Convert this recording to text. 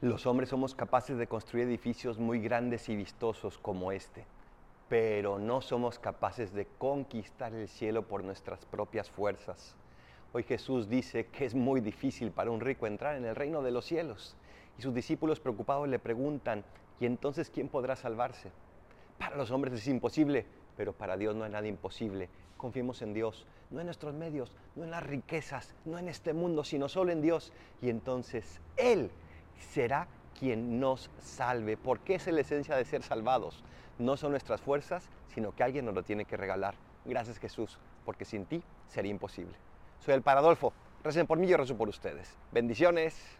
Los hombres somos capaces de construir edificios muy grandes y vistosos como este, pero no somos capaces de conquistar el cielo por nuestras propias fuerzas. Hoy Jesús dice que es muy difícil para un rico entrar en el reino de los cielos. Y sus discípulos preocupados le preguntan, ¿y entonces quién podrá salvarse? Para los hombres es imposible, pero para Dios no hay nada imposible. Confiemos en Dios, no en nuestros medios, no en las riquezas, no en este mundo, sino solo en Dios. Y entonces Él será quien nos salve, porque es la esencia de ser salvados. No son nuestras fuerzas, sino que alguien nos lo tiene que regalar. Gracias Jesús, porque sin ti sería imposible. Soy el Paradolfo. Recen por mí, yo rezo por ustedes. Bendiciones.